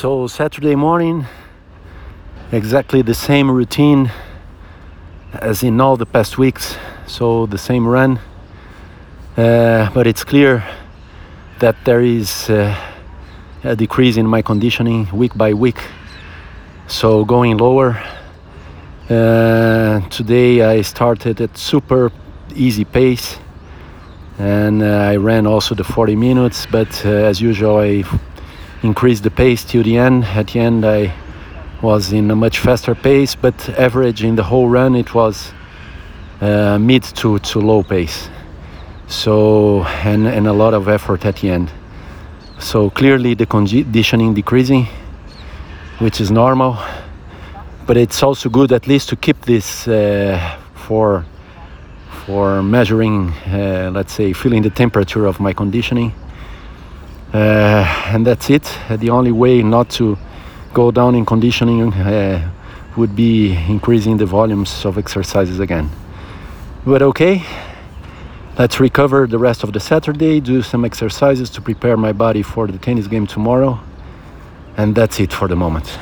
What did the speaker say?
So Saturday morning, exactly the same routine as in all the past weeks. So the same run, uh, but it's clear that there is uh, a decrease in my conditioning week by week. So going lower. Uh, today I started at super easy pace and uh, I ran also the 40 minutes, but uh, as usual I increased the pace till the end. At the end I was in a much faster pace, but average in the whole run it was uh, mid to, to low pace. So and, and a lot of effort at the end. So clearly the conditioning decreasing, which is normal, but it's also good at least to keep this uh, for for measuring, uh, let's say, feeling the temperature of my conditioning. Uh, and that's it. The only way not to go down in conditioning uh, would be increasing the volumes of exercises again. But okay, Let's recover the rest of the Saturday, do some exercises to prepare my body for the tennis game tomorrow, and that's it for the moment.